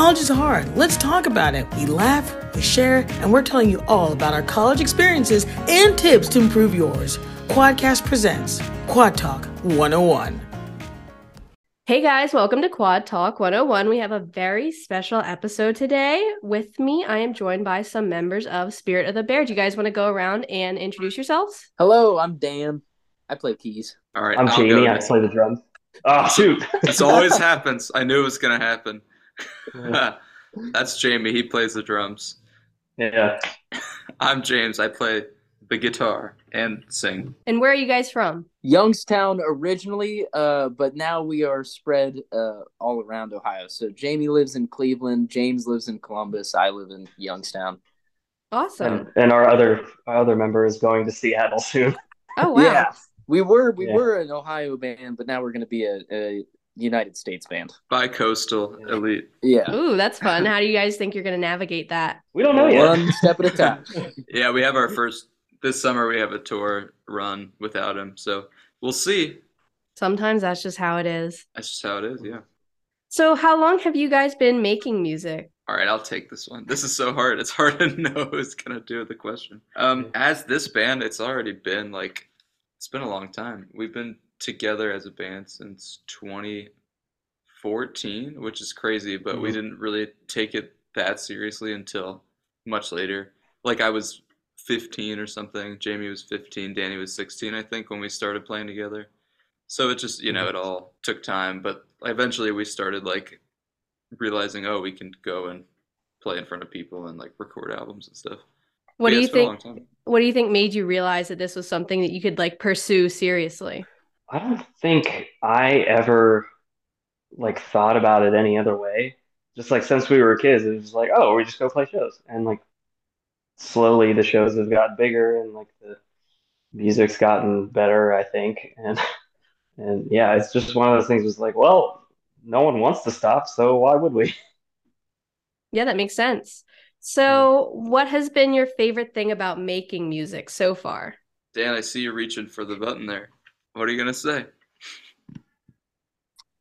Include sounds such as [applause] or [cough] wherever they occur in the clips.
College is hard. Let's talk about it. We laugh, we share, and we're telling you all about our college experiences and tips to improve yours. Quadcast presents Quad Talk 101. Hey guys, welcome to Quad Talk 101. We have a very special episode today. With me, I am joined by some members of Spirit of the Bear. Do you guys want to go around and introduce yourselves? Hello, I'm Dan. I play keys. All right, I'm I'll Jamie. I play the drums. Oh shoot! This always [laughs] happens. I knew it was gonna happen. [laughs] That's Jamie. He plays the drums. yeah, [laughs] I'm James. I play the guitar and sing. And where are you guys from? Youngstown originally, uh, but now we are spread uh, all around Ohio. So Jamie lives in Cleveland, James lives in Columbus, I live in Youngstown. Awesome. and, and our other our other member is going to Seattle soon. Oh wow. [laughs] Yeah, we were we Yeah. were an Ohio band, but now we're going to be a, a United States band. Bi-coastal elite. Yeah, Ooh, that's [laughs] fun. How do you guys think you're going to navigate that? We don't know yet. one step at a time. [laughs] Yeah, we have our first this summer. We have a tour run without him, so we'll see. Sometimes that's just how it is. That's just how it is. Yeah. So, how long have you guys been making music? All right, I'll take this one. This is so hard. It's hard to [laughs] know who's gonna do the question. Um, as this band, it's already been like it's been a long time. We've been together as a band since 2014, which is crazy, but we Mhm. didn't really take it that seriously until much later. Like I was 15 or something. Jamie was 15. Danny was 16, I think, when we started playing together. So it just, you know, it all took time, but eventually we started like realizing, oh, we can go and play in front of people and like record albums and stuff. What But do yeah, you it's been a think? What do you think made you realize that this was something that you could like pursue seriously? I don't think I ever like thought about it any other way. Just like since we were kids, it was like, oh, we just go play shows, and like slowly the shows have gotten bigger, and like the music's gotten better, I think, and [laughs] and yeah, it's just one of those things. Was like, well, no one wants to stop, so why would we? [laughs] Yeah, that makes sense. So, what has been your favorite thing about making music so far? Dan, I see you reaching for the button there. What are you gonna say?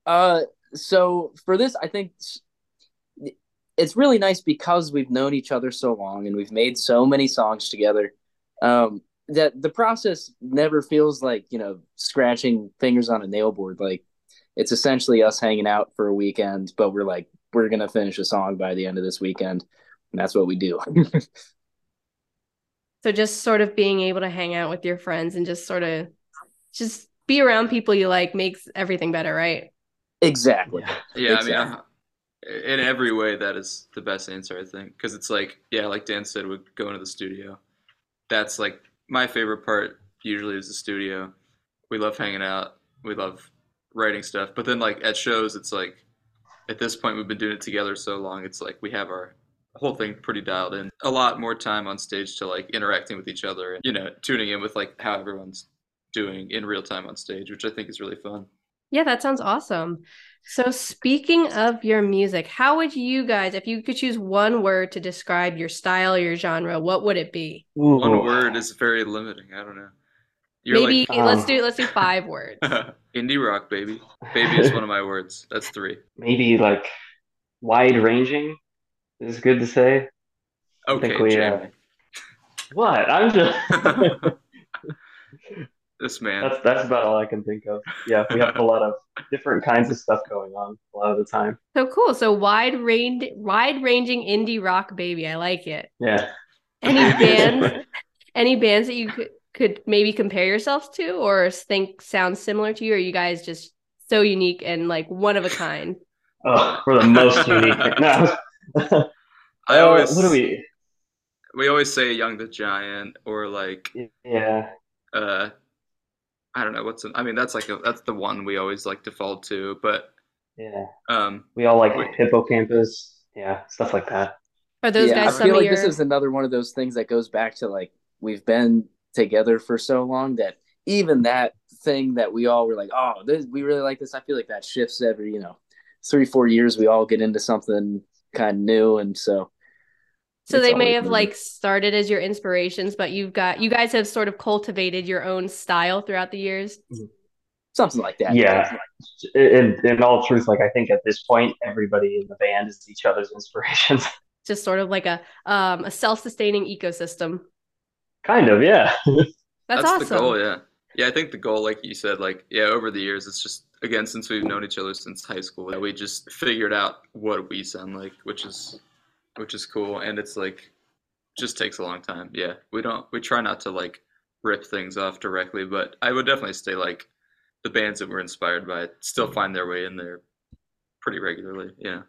Uh, so for this, I think it's really nice because we've known each other so long and we've made so many songs together. Um, that the process never feels like you know scratching fingers on a nail board. Like it's essentially us hanging out for a weekend, but we're like we're gonna finish a song by the end of this weekend, and that's what we do. [laughs] So, just sort of being able to hang out with your friends and just sort of just be around people you like makes everything better, right? exactly. Yeah, Exactly. I mean, uh, in every way, that is the best answer, I think, because it's like, yeah, like Dan said, we go into the studio. That's like my favorite part. Usually, is the studio. We love hanging out. We love writing stuff. But then, like at shows, it's like at this point, we've been doing it together so long. It's like we have our whole thing pretty dialed in. A lot more time on stage to like interacting with each other and you know tuning in with like how everyone's doing in real time on stage, which I think is really fun. Yeah, that sounds awesome. So, speaking of your music, how would you guys, if you could choose one word to describe your style, your genre, what would it be? One word is very limiting. I don't know. You're Maybe like- let's Um, do let's do five words. [laughs] indie rock, baby. Baby is one of my words. That's three. maybe like wide ranging is good to say. I Okay, think we, uh, What? I'm just [laughs] [laughs] this man. that's that's about all I can think of. Yeah, we have a lot of [laughs] different kinds of stuff going on a lot of the time. So cool. So wide range, wide ranging indie rock baby. I like it. Yeah. Any [laughs] bands, any bands that you could, could maybe compare yourselves to or think sound similar to you? Or are you guys just so unique and like one of a kind? Oh, we're the most unique. [laughs] No. I always what do we? we always say Young the Giant or like Yeah. uh I don't know what's an, I mean that's like a, that's the one we always like default to, but Yeah. um We all like Wait. Hippo Campus. Yeah, stuff like that. Are those yeah, guys I some feel like your? this is another one of those things that goes back to like we've been together for so long that even that thing that we all were like, oh, this, we really like this. I feel like that shifts every you know three four years. We all get into something kind of new, and so So it's they may have moving. like started as your inspirations, but you've got you guys have sort of cultivated your own style throughout the years. something like that. Yeah. in in all truth, like I think at this point, everybody in the band is each other's inspirations. [laughs] Just sort of like a um a self sustaining ecosystem. kind of, yeah. [laughs] That's, That's awesome. the goal, yeah. Yeah, I think the goal, like you said, like yeah, over the years, it's just again since we've known each other since high school, we just figured out what we sound like, which is which is cool, and it's like just takes a long time. Yeah, we don't we try not to like rip things off directly, but I would definitely say like the bands that we're inspired by still mm-hmm. find their way in there pretty regularly. Yeah.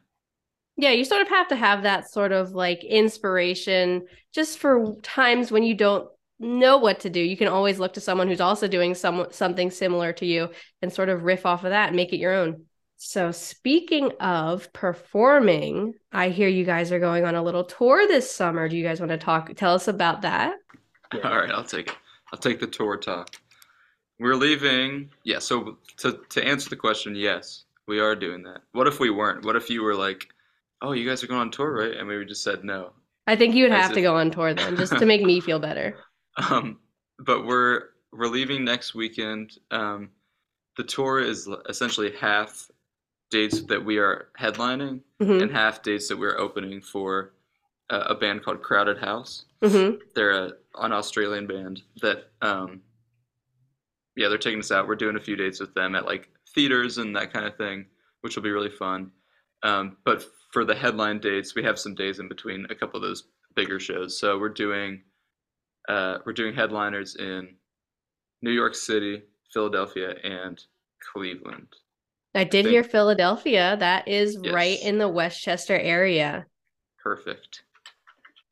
Yeah, you sort of have to have that sort of like inspiration just for times when you don't know what to do. You can always look to someone who's also doing some something similar to you and sort of riff off of that and make it your own. So speaking of performing, I hear you guys are going on a little tour this summer. Do you guys want to talk tell us about that? [laughs] All right, I'll take it. I'll take the tour talk. We're leaving. Yeah, so to to answer the question, yes, we are doing that. What if we weren't? What if you were like, "Oh, you guys are going on tour, right?" And we just said no. I think you would As have to go on tour then just to [laughs] make me feel better. Um, but we're we're leaving next weekend. Um, the tour is essentially half dates that we are headlining hmm and half dates that we're opening for a, a band called Crowded House. hmm They're a, an Australian band that, um, yeah, they're taking us out. We're doing a few dates with them at like theaters and that kind of thing, which will be really fun. Um, but for the headline dates, we have some days in between a couple of those bigger shows. So we're doing uh, we're doing headliners in New York City, Philadelphia, and Cleveland. I did think- hear Philadelphia. That is right in the West Chester area. Perfect.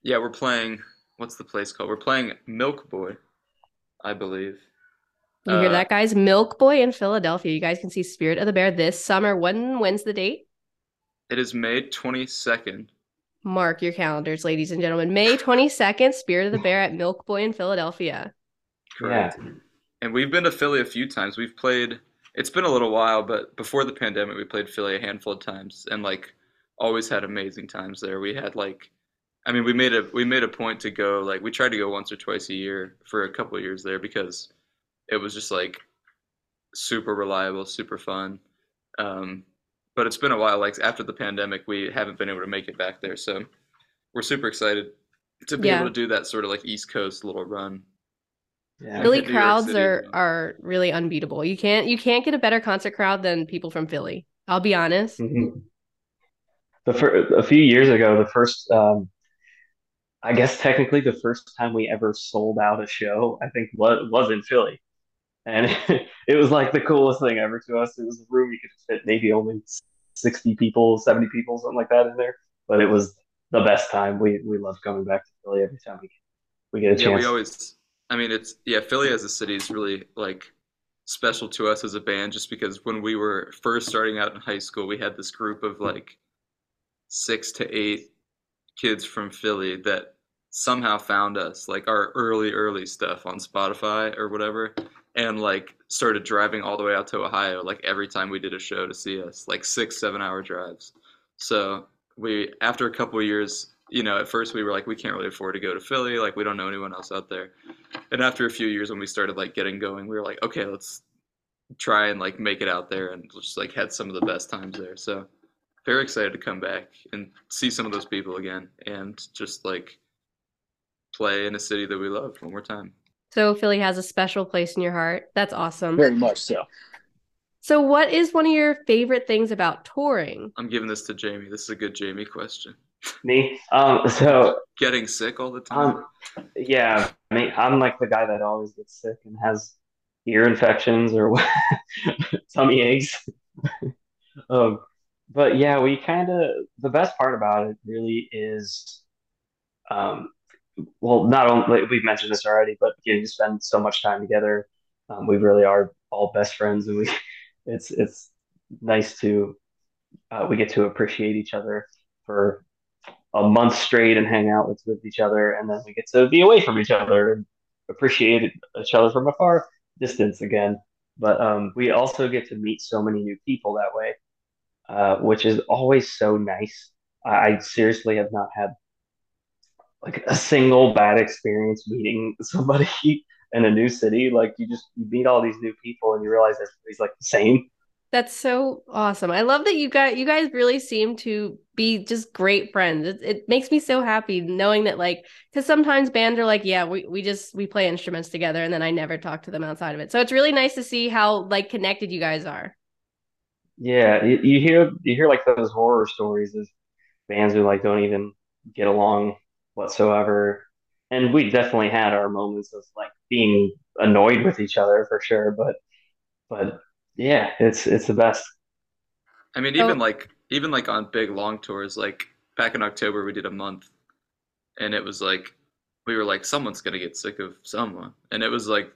Yeah, we're playing. What's the place called? We're playing Milk Boy, I believe. You hear Uh, that, guys? Milk Boy in Philadelphia. You guys can see Spirit of the Bear this summer. When when's the date? It is May twenty second. Mark your calendars, ladies and gentlemen. May 22nd, Spirit of the Bear at Milk Boy in Philadelphia. Correct. And we've been to Philly a few times. We've played. It's been a little while, but before the pandemic, we played Philly a handful of times, and like always had amazing times there. We had like, I mean, we made a we made a point to go. Like we tried to go once or twice a year for a couple of years there because it was just like super reliable, super fun. Um, but it's been a while. Like after the pandemic, we haven't been able to make it back there, so we're super excited to be Yeah. able to do that sort of like East Coast little run. Yeah. Philly hit New York crowds City, are yeah. are really unbeatable. You can't you can't get a better concert crowd than people from Philly. I'll be honest. Mhm. The fir- a few years ago, the first, um, I guess technically the first time we ever sold out a show, I think was was in Philly, and [laughs] it, was like the coolest thing ever to us. It was a room you could fit maybe only sixty people, seventy people, something like that in there, but it was the best time. We we love coming back to Philly every time we we get a Yeah, chance. we always. I mean, it's yeah. Philly as a city is really like special to us as a band, just because when we were first starting out in high school, we had this group of like six to eight kids from Philly that somehow found us, like our early early stuff on Spotify or whatever, and like started driving all the way out to Ohio, like every time we did a show to see us, like six seven hour drives. So we after a couple years you know, at first we were like, we can't really afford to go to Philly. Like, we don't know anyone else out there. And after a few years, when we started like getting going, we were like, okay, let's try and like make it out there, and just like had some of the best times there. So very excited to come back and see some of those people again, and just like play in a city that we love one more time. So Philly has a special place in your heart. That's awesome. Very much so. So what is one of your favorite things about touring? I'm giving this to Jamie. This is a good Jamie question. Me, um, so Getting sick all the time. Um, yeah, I mean, I'm like the guy that always gets sick and has ear infections or [laughs] tummy aches. [laughs] um, but yeah, we kind of the best part about it really is, um, well, not only we've mentioned this already, but to spend so much time together. Um, we really are all best friends, and we [laughs] it's it's nice to uh, we get to appreciate each other for a month straight and hang out with, with each other, and then we get to be away from each other and appreciate each other from a far distance again. But um, we also get to meet so many new people that way, uh, which is always so nice. I, I seriously have not had like a single bad experience meeting [laughs] somebody in a new city. Like you just you meet all these new people and you realize everybody's like the same. That's so awesome. I love that you guys you guys really seem to be just great friends. It, it makes me so happy knowing that like cuz sometimes bands are like, yeah, we we just we play instruments together and then I never talk to them outside of it. So it's really nice to see how like connected you guys are. Yeah, you, you hear you hear like those horror stories of bands who like don't even get along whatsoever. And we definitely had our moments of like being annoyed with each other for sure, but but yeah, it's it's the best. I mean, Oh. even like even like on big long tours, like back in October we did a month, and it was like we were like someone's gonna get sick of someone, and it was like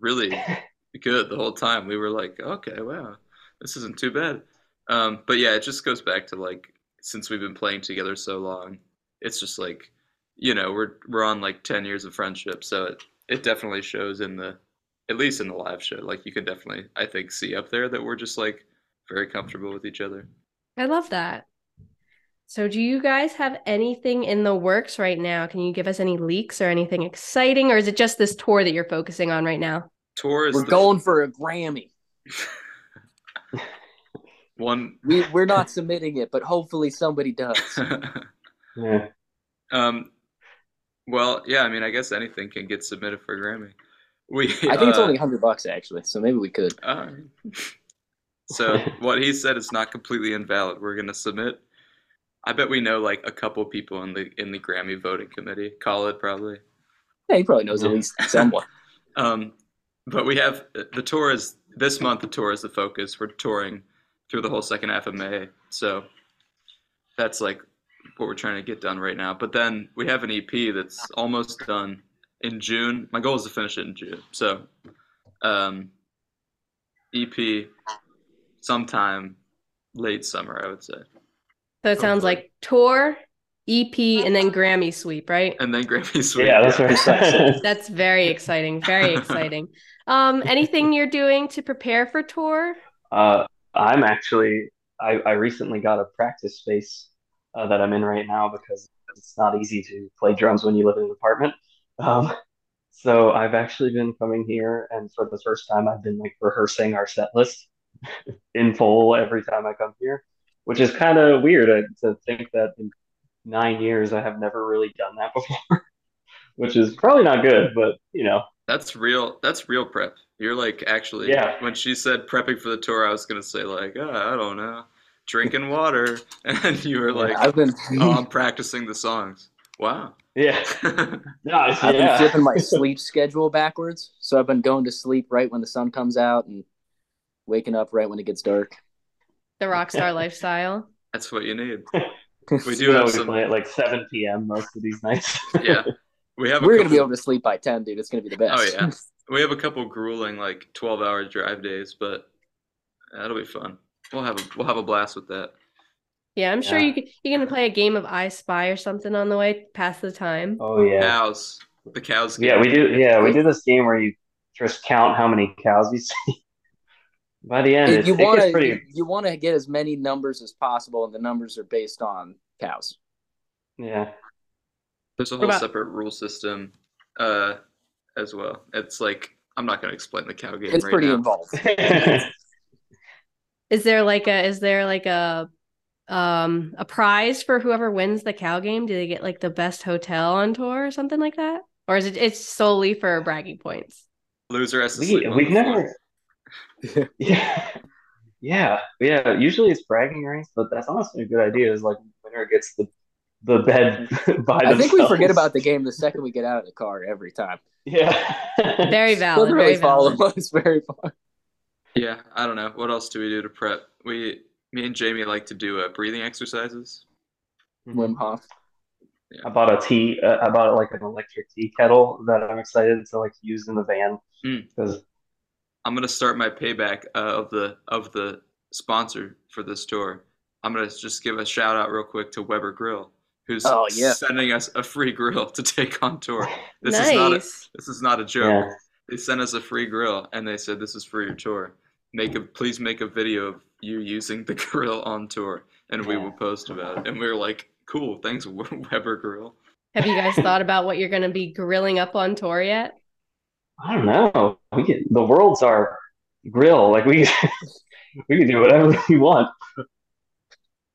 really [laughs] good the whole time. We were like, okay, wow, this isn't too bad. Um, but yeah, it just goes back to like since we've been playing together so long, it's just like you know we're we're on like ten years of friendship, so it it definitely shows in the at least in the live show. Like you can definitely I think see up there that we're just like very comfortable with each other. I love that. So do you guys have anything in the works right now? Can you give us any leaks or anything exciting or is it just this tour that you're focusing on right now? Tour is We're the going for a Grammy. [laughs] one. [laughs] We we're not submitting it, but hopefully somebody does. [laughs] Yeah. um, well, yeah. I mean, I guess anything can get submitted for Grammy. We I think it's uh, only hundred bucks actually, so maybe we could. Right. So [laughs] what he said is not completely invalid. We're gonna submit. I bet we know like a couple people in the in the Grammy voting committee. Khalid probably. Yeah, he probably knows at least someone. [laughs] [laughs] Um, but we have the tour is this month. The tour is the focus. We're touring through the whole second half of May. So that's like what we're trying to get done right now. But then we have an EP that's almost done in June. My goal is to finish it in June. So um, EP sometime late summer, I would say, So it sounds Hopefully. like tour, EP, and then Grammy sweep, right? and then Grammy sweep. Yeah, that's [laughs] right. That's very exciting. Very exciting. Um, anything you're doing to prepare for tour? Uh, I'm actually I, I recently got a practice space uh, that I'm in right now because it's not easy to play drums when you live in an apartment. Um, so I've actually been coming here, and for the first time, I've been like rehearsing our set list [laughs] in full every time I come here, which is kind of weird uh, to think that in nine years I have never really done that [laughs] before, which is probably not good, but you know, That's real. That's real prep. You're like actually. Yeah. When she said prepping for the tour, I was gonna say like, oh, I don't know, drinking water, [laughs] and you were like, I've been oh, I'm practicing the songs. Wow. yeah, [laughs] nice, I've been yeah. flipping my [laughs] sleep schedule backwards, so I've been going to sleep right when the sun comes out and waking up right when it gets dark. The rock star lifestyle. That's what you need. [laughs] We do have we some- play at like 7 p.m. most of these nights. Yeah. We have. We're gonna be able to sleep by ten, dude. It's gonna be the best. Oh yeah. We have a couple grueling like 12 hour drive days, but that'll be fun. We'll have a we'll have a blast with that. Yeah, I'm sure Yeah. you could, you're gonna play a game of I Spy or something on the way, pass the time. Oh yeah. Cows. The cows. Yeah, we do. Yeah, we do this game where you just count how many cows you [laughs] see. By the end, it, you want to pretty. you want to get as many numbers as possible, and the numbers are based on cows. Yeah. There's a whole about- separate rule system, uh, as well. It's like I'm not gonna explain the cow game It's right pretty now. involved. [laughs] [laughs] Is there like a is there like a um a prize for whoever wins the cow game? Do they get like the best hotel on tour or something like that? Or is it it's solely for bragging points? Loser has to we, sleep we've never. [laughs] Yeah. Yeah, yeah. Usually it's bragging rights, but that's honestly a good idea. Is like winner gets the the bed [laughs] by the I think we forget about the game the second we get out of the car every time. Yeah. [laughs] Very valid. Doesn't Very really follow valid. us very far. Yeah, I don't know. What else do we do to prep? We, me and Jamie like to do uh, breathing exercises. Wim Hof. I bought a tea. Uh, I bought like an electric tea kettle that I'm excited to like use in the van Mm. because I'm gonna start my payback uh, of the of the sponsor for this tour. I'm gonna just give a shout out real quick to Weber Grill, who's Oh, yeah. sending us a free grill to take on tour. This is not a, this is not a joke. yeah, They sent us a free grill and they said this is for your tour. Make a please make a video of you using the [laughs] grill on tour and we will post about it. And we were like, cool, thanks [laughs] Weber Grill. Have you guys thought about what you're gonna be grilling up on tour yet? I don't know. We get the world's our grill. Like we, [laughs] we can do whatever we want.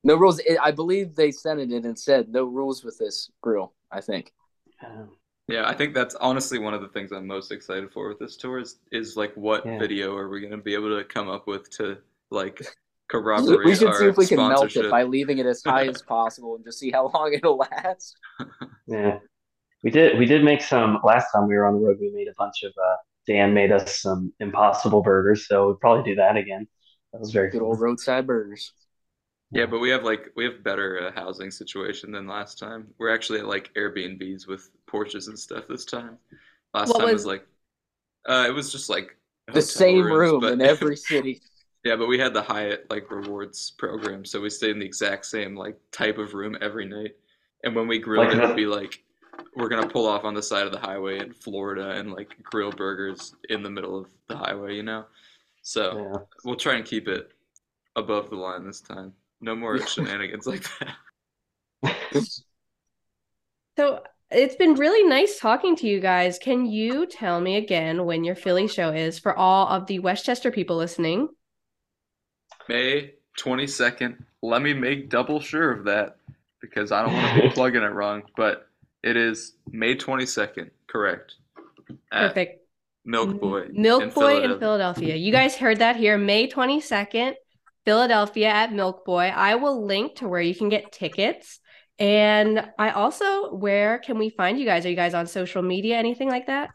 No rules. I believe they sent it in and said no rules with this grill. I think. Um, Yeah, I think that's honestly one of the things I'm most excited for with this tour is, is like what Yeah. video are we gonna be able to come up with to like [laughs] corroborate? We should our see if we can melt it by leaving it as high [laughs] as possible and just see how long it'll last. [laughs] yeah, we did. We did make some last time we were on the road. We made a bunch of. Uh, Dan made us some Impossible burgers, so we'll probably do that again. That was very Good cool. old roadside burgers. Yeah, but we have like we have better uh, housing situation than last time. We're actually at like Airbnbs with porches and stuff this time. Last What time was, was- like uh it was just like The same rooms, room but- in [laughs] every city. Yeah, but we had the Hyatt like rewards program, so we stayed in the exact same like type of room every night. And when we grilled, Like it would be like we're gonna pull off on the side of the highway in Florida and like grill burgers in the middle of the highway, you know. So Yeah. we'll try and keep it above the line this time. No more [laughs] shenanigans like that. So it's been really nice talking to you guys. Can you tell me again when your Philly show is for all of the West Chester people listening? May 22nd. Let me make double sure of that because I don't want to be [laughs] plugging it wrong, but it is May 22nd, correct. Perfect. Milk Boy. Milk in Boy in Philadelphia. Philadelphia. You guys heard that here, May 22nd, Philadelphia at Milk Boy. I will link to where you can get tickets. And I also, where can we find you guys? Are you guys on social media, anything like that?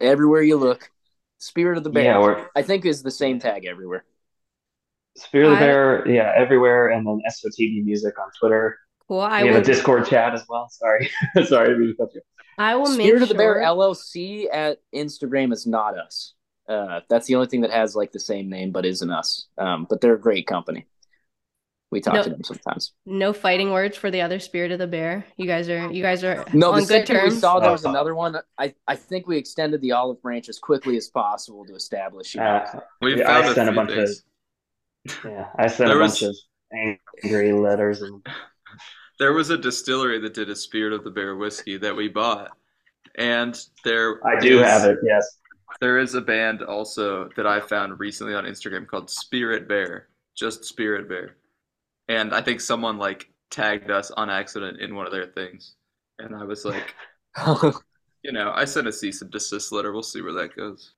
Everywhere you look, Spirit of the Bear. Yeah, I think is the same tag everywhere. Spirit of the Bear, yeah, everywhere, and then SOTB Music on Twitter. Cool. I we have will. a Discord chat as well. Sorry, [laughs] sorry to be cut you. I will make Spirit of the Bear sure- LLC at Instagram is not us. Uh, that's the only thing that has like the same name but isn't us. Um, but they're a great company. We talk No. to them sometimes. No fighting words for the other Spirit of the Bear. You guys are. You guys are No, on good second we saw there was another one. I, I think we extended the olive branch as quickly as possible to establish. You know, Uh, We Yeah, found I a sent a few bunch of- yeah, I sent There a was- bunch of angry letters and [laughs] There was a distillery that did a Spirit of the Bear whiskey that we bought. And there I do is- have it. Yes. There is a band also that I found recently on Instagram called Spirit Bear, just Spirit Bear. And I think someone like tagged us on accident in one of their things. And I was like, [laughs] you know, I sent a cease and desist letter. We'll see where that goes.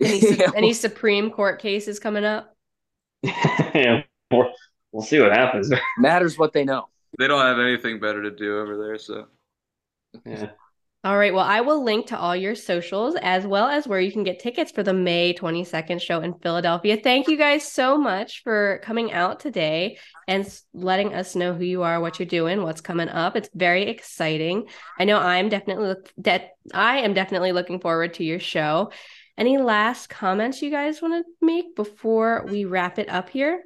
Any, Yeah, [laughs] any Supreme Court cases coming up? [laughs] yeah, we'll, we'll see what happens. matters what they know. They don't have anything better to do over there, so Yeah. All right. Well, I will link to all your socials as well as where you can get tickets for the May 22nd show in Philadelphia. Thank you guys so much for coming out today and letting us know who you are, what you're doing, what's coming up. It's very exciting. I know I'm definitely look that I am definitely looking forward to your show. Any last comments you guys want to make before we wrap it up here?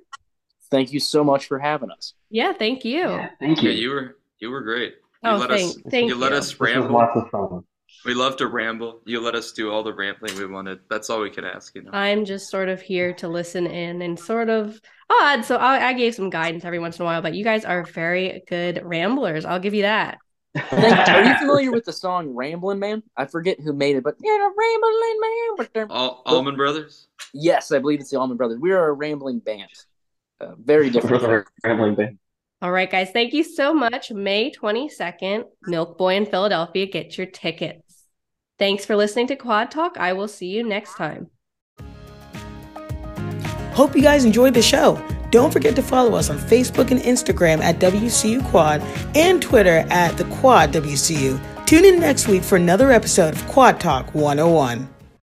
Thank you so much for having us. Yeah, thank you. Yeah, Thank you. yeah, you were you were great. You Oh, let thank- us thank you let us ramble. lots of fun. We love to ramble. You let us do all the rambling we wanted. That's all we can ask, you know. I'm just sort of here to listen in and sort of odd. So I, I gave some guidance every once in a while, but you guys are very good ramblers. I'll give you that. Are you familiar with the song "Ramblin' Man"? I forget who made it, but yeah, the Ramblin' Man. But they're- All Allman Brothers. yes, I believe it's the Allman Brothers. We are a rambling band. Uh, very different. Rambling Band. All right, guys. Thank you so much. May 22nd, Milk Boy in Philadelphia. Get your tickets. Thanks for listening to Quad Talk. I will see you next time. Hope you guys enjoyed the show. Don't forget to follow us on Facebook and Instagram at WCU Quad and Twitter at the Quad WCU. Tune in next week for another episode of Quad Talk 101.